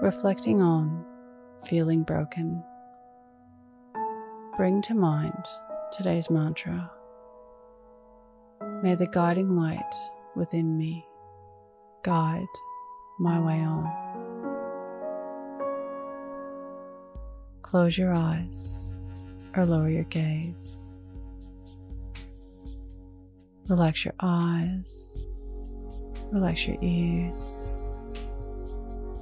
reflecting on feeling broken, bring to mind today's mantra. May the guiding light within me guide my way on. Close your eyes or lower your gaze. Relax your eyes, relax your ears,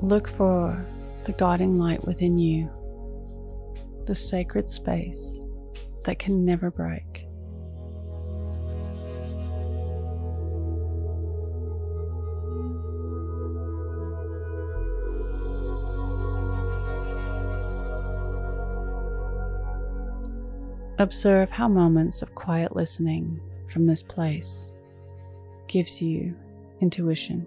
Look for the guiding light within you, the sacred space that can never break. Observe how moments of quiet listening from this place gives you intuition.